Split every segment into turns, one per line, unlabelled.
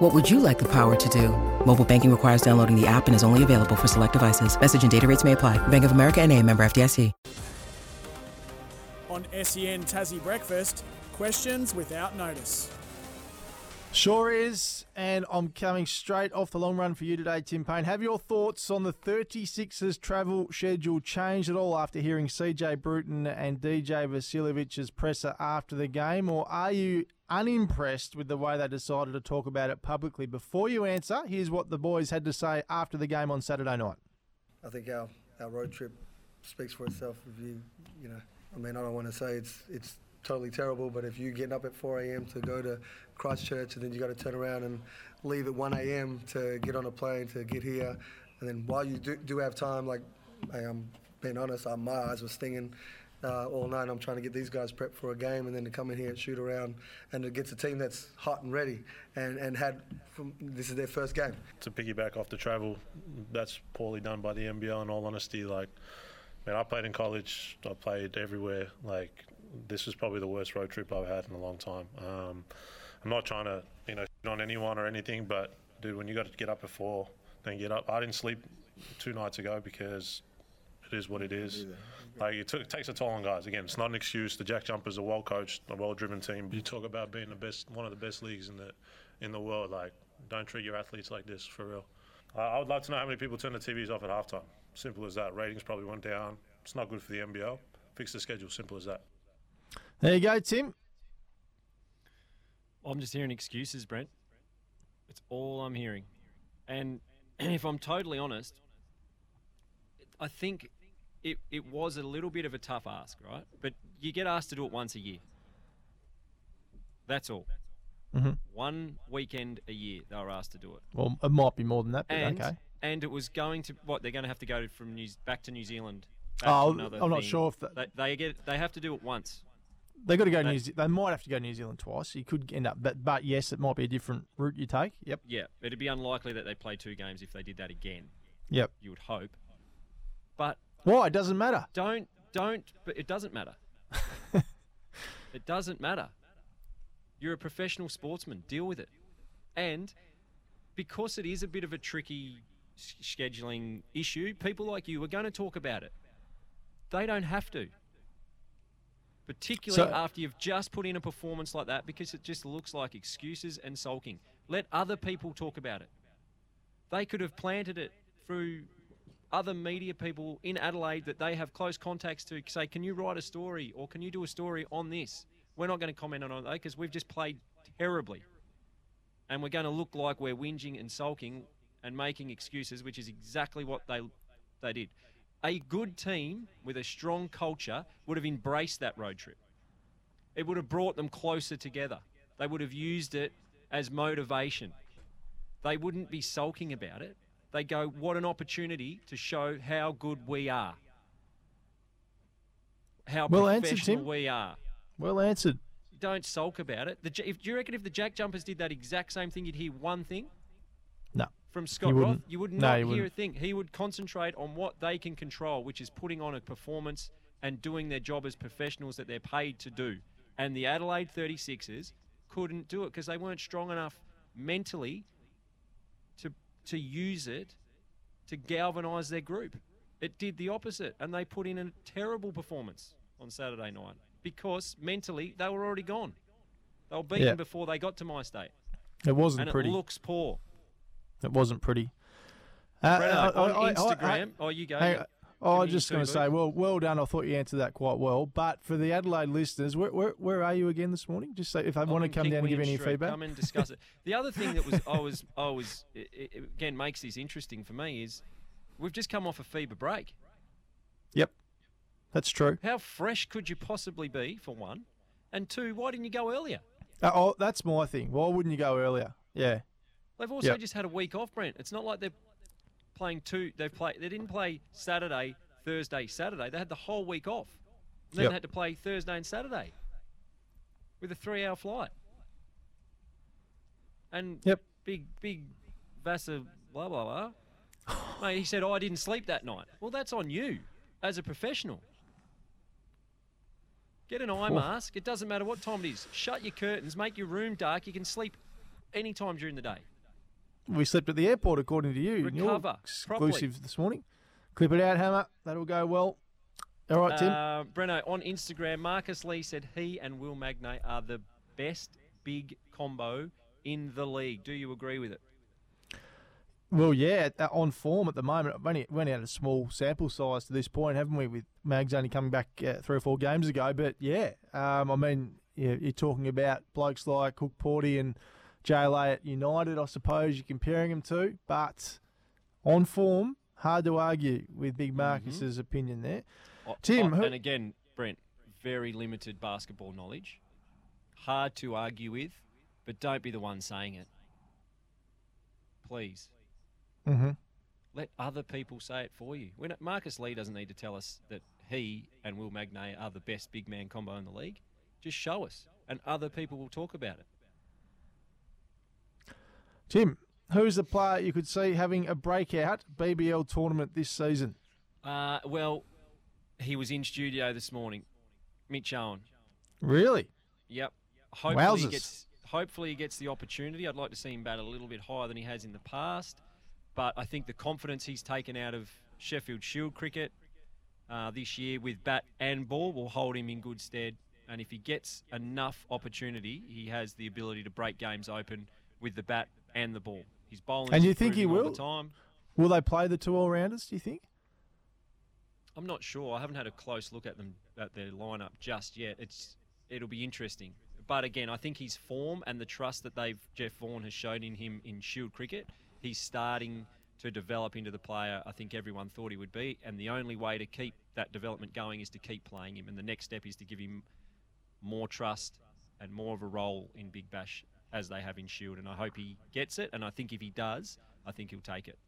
What would you like the power to do? Mobile banking requires downloading the app and is only available for select devices. Message and data rates may apply. Bank of America and a member FDIC.
On SEN Tassie Breakfast, questions without notice.
Sure is, and I'm coming straight off the long run for you today, Tim Payne. Have your thoughts on the 36ers travel schedule changed at all after hearing CJ Bruton and DJ Vasiljevic's presser after the game, or are you unimpressed with the way they decided to talk about it publicly? Before you answer, here's what the boys had to say after the game on Saturday night.
I think our, our road trip speaks for itself. If you, you know, I mean, I don't want to say it's it's totally terrible, but if you're getting up at 4 a.m. to go to Christchurch and then you got to turn around and leave at 1 a.m. to get on a plane to get here, and then while you do, do have time, like I'm being honest, my eyes were stinging. Uh, all night, I'm trying to get these guys prepped for a game, and then to come in here and shoot around, and against a team that's hot and ready, and, and had from, this is their first game.
To piggyback off the travel, that's poorly done by the NBL. In all honesty, like, man, I played in college, I played everywhere. Like, this was probably the worst road trip I've had in a long time. Um, I'm not trying to, you know, on anyone or anything, but dude, when you got to get up four, then get up. I didn't sleep two nights ago because it is what it is. Like it, took, it takes a toll on guys. Again, it's not an excuse. The Jack Jumpers are well coached, a well driven team. You talk about being the best, one of the best leagues in the in the world. Like, don't treat your athletes like this for real. I, I would like to know how many people turn the TVs off at halftime. Simple as that. Ratings probably went down. It's not good for the NBL. Fix the schedule. Simple as that.
There you go, Tim.
I'm just hearing excuses, Brent. It's all I'm hearing. And if I'm totally honest, I think it, it was a little bit of a tough ask, right? But you get asked to do it once a year. That's all.
Mhm.
One weekend a year they were asked to do it.
Well, it might be more than that, but
And,
okay.
and it was going to what they're going to have to go from New, back to New Zealand.
Oh, I'm not sure if that-
they, they get they have to do it once.
They got to go.
They-
New Ze- They might have to go New Zealand twice. You could end up, but but yes, it might be a different route you take. Yep.
Yeah, it'd be unlikely that they play two games if they did that again.
Yep.
You would hope, but
Why? It doesn't matter.
don't don't. But it doesn't matter. it doesn't matter. You're a professional sportsman. Deal with it, and because it is a bit of a tricky scheduling issue, people like you are going to talk about it. They don't have to. Particularly
So-
after you've just put in a performance like that, because it just looks like excuses and sulking. Let other people talk about it. They could have planted it through other media people in Adelaide that they have close contacts to say, can you write a story or can you do a story on this? We're not going to comment on it though because we've just played terribly. And we're going to look like we're whinging and sulking and making excuses, which is exactly what they, they did. A good team with a strong culture would have embraced that road trip. It would have brought them closer together. They would have used it as motivation. They wouldn't be sulking about it. They go, what an opportunity to show how good we are. How
Well answered,
professional
Tim.
we are.
Well answered.
Don't sulk about it. The, if, do you reckon if the Jack Jumpers did that exact same thing, you'd hear one thing
No.
from Scott Roth?
wouldn't.
You would
No,
not
he
hear a
wouldn't.
thing. He would concentrate on what they can control, which is putting on a performance and doing their job as professionals that they're paid to do. And the Adelaide 36ers couldn't do it because they weren't strong enough mentally to to use it to galvanise their group. It did the opposite, and they put in a terrible performance on Saturday night because mentally they were already gone. They were beaten
Yeah.
before they got to my state,
It wasn't
and
pretty.
it looks poor.
It wasn't pretty. Uh,
Breno,
I-
on
I- I-
Instagram. oh, you go.
Hang
yeah.
Oh, I was just going to say, well, well done. I thought you answered that quite well. But for the Adelaide listeners, where where, where are you again this morning? Just say if they
I'm
want to come down and give any
Street.
feedback.
Come and discuss it. The other thing that was I was I was it, it, again makes this interesting for me is we've just come off a FIBA break.
Yep, that's true.
How fresh could you possibly be for one, and two, why didn't you go earlier?
Uh, oh, that's my thing. Why wouldn't you go earlier? Yeah,
They've also
Yep.
just had a week off, Brent. It's not like they're playing two. They've played. They didn't play Saturday, Thursday, Saturday. They had the whole week off. And then
Yep.
they had to play Thursday and Saturday with a three-hour flight. And
Yep.
big, big Vasa, blah, blah, blah. Mate, he said, oh, I didn't sleep that night. Well, that's on you as a professional. Get an eye mask. It doesn't matter what time it is. Shut your curtains. Make your room dark. You can sleep any time during the day.
We slept at the airport, according to you.
Recover properly.
exclusive this morning. Clip it out, Hammer. That'll go well. All right, Tim.
Uh, Breno, on Instagram, Marcus Lee said he and Will Magnay are the best big combo in the league. Do you agree with it?
Well, yeah, on form at the moment. I've only went out a small sample size to this point, haven't we? With Mags only coming back uh, three or four games ago, but yeah, um, I mean, yeah, you're talking about blokes like Cook Porty and JLA at United, I suppose you're comparing them to, but on form, hard to argue with Big Marcus's opinion there. Tim, who-
and again, Brent, very limited basketball knowledge. Hard to argue with, but don't be the one saying it. Please.
Mm-hmm.
Let other people say it for you. When Marcus Lee doesn't need to tell us that he and Will Magnay are the best big man combo in the league. Just show us, and other people will talk about it.
Tim, who's the player you could see having a breakout BBL tournament this season?
Uh, well, he was in studio this morning. Mitch Owen.
Really?
Yep. Hopefully
Wowzers.
he gets hopefully he gets the opportunity. I'd like to see him bat a little bit higher than he has in the past. But I think the confidence he's taken out of Sheffield Shield cricket uh, this year with bat and ball will hold him in good stead. And if he gets enough opportunity, he has the ability to break games open with the bat and the ball. He's bowling.
And you think he will?
time.
Will they play the two all rounders, do you think?
I'm not sure. I haven't had a close look at them at their lineup just yet. It's it'll be interesting. But again, I think his form and the trust that they've Jeff Vaughan has shown in him in Shield cricket, he's starting to develop into the player I think everyone thought he would be. And the only way to keep that development going is to keep playing him. And the next step is to give him more trust and more of a role in Big Bash as they have in Shield. And I hope he gets it. And I think if he does, I think he'll take it.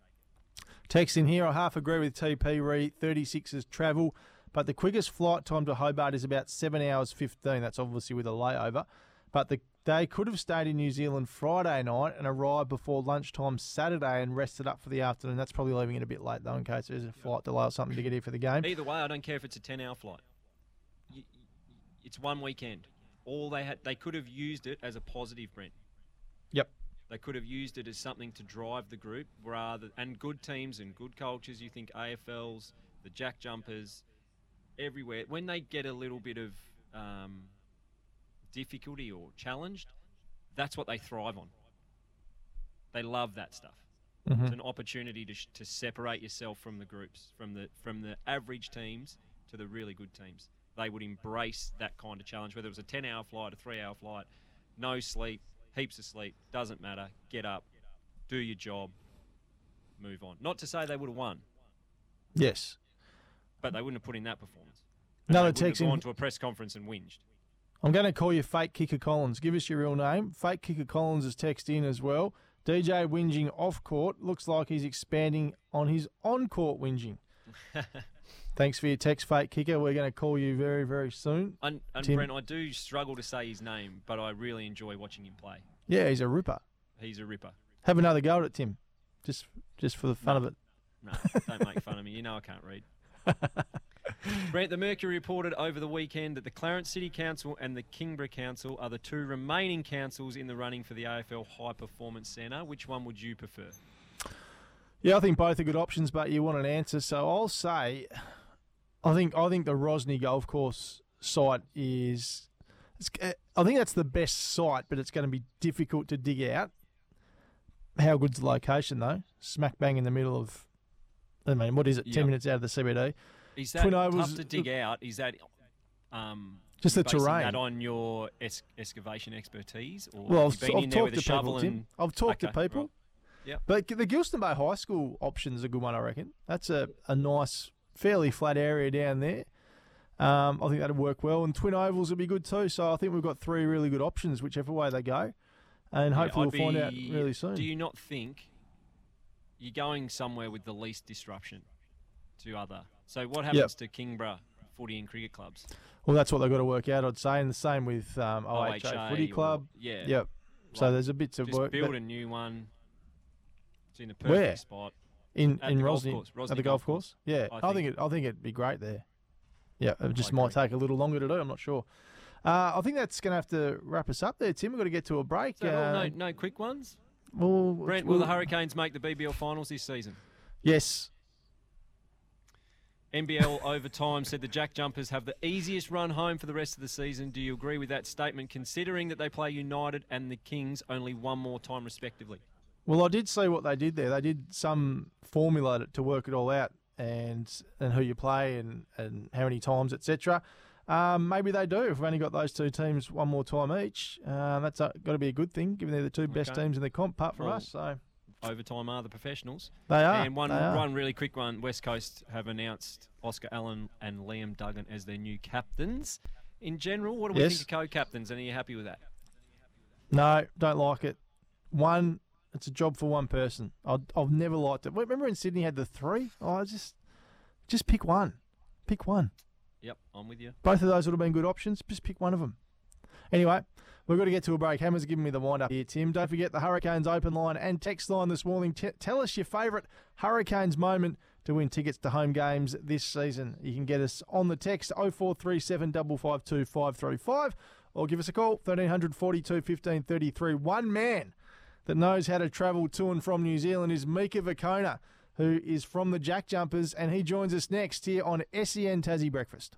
Text in here, I half agree with TP Re 36's travel, but the quickest flight time to Hobart is about 7 hours 15. That's obviously with a layover. But the, they could have stayed in New Zealand Friday night and arrived before lunchtime Saturday and rested up for the afternoon. That's probably leaving it a bit late, though, in case there's a flight delay or something to get here for the game.
Either way, I don't care if it's a ten-hour flight. Y- y- It's one weekend. All they had, they could have used it as a positive, Brent.
Yep.
They could have used it as something to drive the group, rather and good teams and good cultures. You think AFLs, the Jack Jumpers, everywhere. When they get a little bit of um, difficulty or challenged, that's what they thrive on. They love that stuff. It's an opportunity to, sh- to separate yourself from the groups, from the from the average teams to the really good teams. They would embrace that kind of challenge, whether it was a ten-hour flight, a three-hour flight, no sleep, heaps of sleep, doesn't matter. Get up, do your job, move on. Not to say they would have won,
Yes.
but they wouldn't have put in that performance. And
Another
they wouldn't
text
have
in.
gone to a press conference and whinged.
I'm going to call you Fake Kicker Collins. Give us your real name. Fake Kicker Collins has text in as well. DJ whinging off court. Looks like he's expanding on his on court whinging. Thanks for your text, Fake Kicker. We're going to call you very, very soon.
And, and
Tim.
Brent, I do struggle to say his name, but I really enjoy watching him play.
Yeah, he's a ripper.
He's a ripper.
Have another go at it, Tim. Just, just for the fun of it.
No, don't make fun of me. You know I can't read. Brent, the Mercury reported over the weekend that the Clarence City Council and the Kingborough Council are the two remaining councils in the running for the AFL High Performance Centre. Which one would you prefer?
Yeah, I think both are good options, but you want an answer, so I'll say, I think I think the Rosny Golf Course site is, it's, uh, I think that's the best site, but it's going to be difficult to dig out. How good's the location though? Smack bang in the middle of, I mean, what is it? Ten
Yep.
minutes out of the CBD.
Is that
Twin
tough
Ovals-
to dig out? Is that um,
Just the terrain.
that on your es- excavation expertise? Or
Well, I've, I've
in there with
talked to people,
and
I've talked
Okay,
to people.
right. Yep.
But the Geilston Bay High School option's a good one, I reckon. That's a, a nice, fairly flat area down there. Um, I think that'd work well. And Twin Ovals would be good too. So I think we've got three really good options, whichever way they go. And hopefully we'll find out really soon.
Do you not think you're going somewhere with the least disruption to other So what happens to Kingborough footy and cricket clubs?
Well, that's what they've got to work out, I'd say. And the same with um, OHA,
OHA
Footy
or-
Club.
yeah.
Yep. So there's a bit to
Just
work.
build a new one. It's in a perfect
Where?
spot.
In
at
in
the golf
Rosny,
course,
at the
Golf
course.
Course.
Yeah,
I
I, think
think-
it. I think it'd be great there. Yeah, it just might take a little longer to do. I'm not sure. Uh, I think that's going to have to wrap us up there, Tim. We've got to get to a break.
All?
Uh,
no, no quick ones.
well,
Brent,
we'll-
will the Hurricanes make the BBL finals this season?
Yes.
NBL Overtime said the Jack Jumpers have the easiest run home for the rest of the season. Do you agree with that statement, considering that they play United and the Kings only one more time, respectively?
Well, I did see what they did there. They did some formula to- to work it all out, and and who you play and and how many times, etc. Um, maybe they do. If we've only got those two teams one more time each, uh, that's got to be a good thing, given they're the two best teams in the comp, apart from
Well,
us. So
Overtime are the professionals.
they are.
and one,
are.
one really quick one West Coast have announced Oscar Allen and Liam Duggan as their new captains. In general, what do we
Yes.
think of co captains, and are you happy with that?
No, don't like it. One, it's a job for one person. i I've never liked it. Remember in Sydney had the three? Oh, I just, just pick one. Pick one.
Yep, I'm with you.
Both of those would have been good options. Just pick one of them. Anyway, we've got to get to a break. Hammer's giving me the wind up here, Tim. Don't forget the Hurricanes open line and text line this morning. T- tell us your favourite Hurricanes moment to win tickets to home games this season. You can get us on the text 0437 552 535 or give us a call 1300 42 15 33. One man that knows how to travel to and from New Zealand is Mika Vukona, who is from the Jack Jumpers, and he joins us next here on SEN Tassie Breakfast.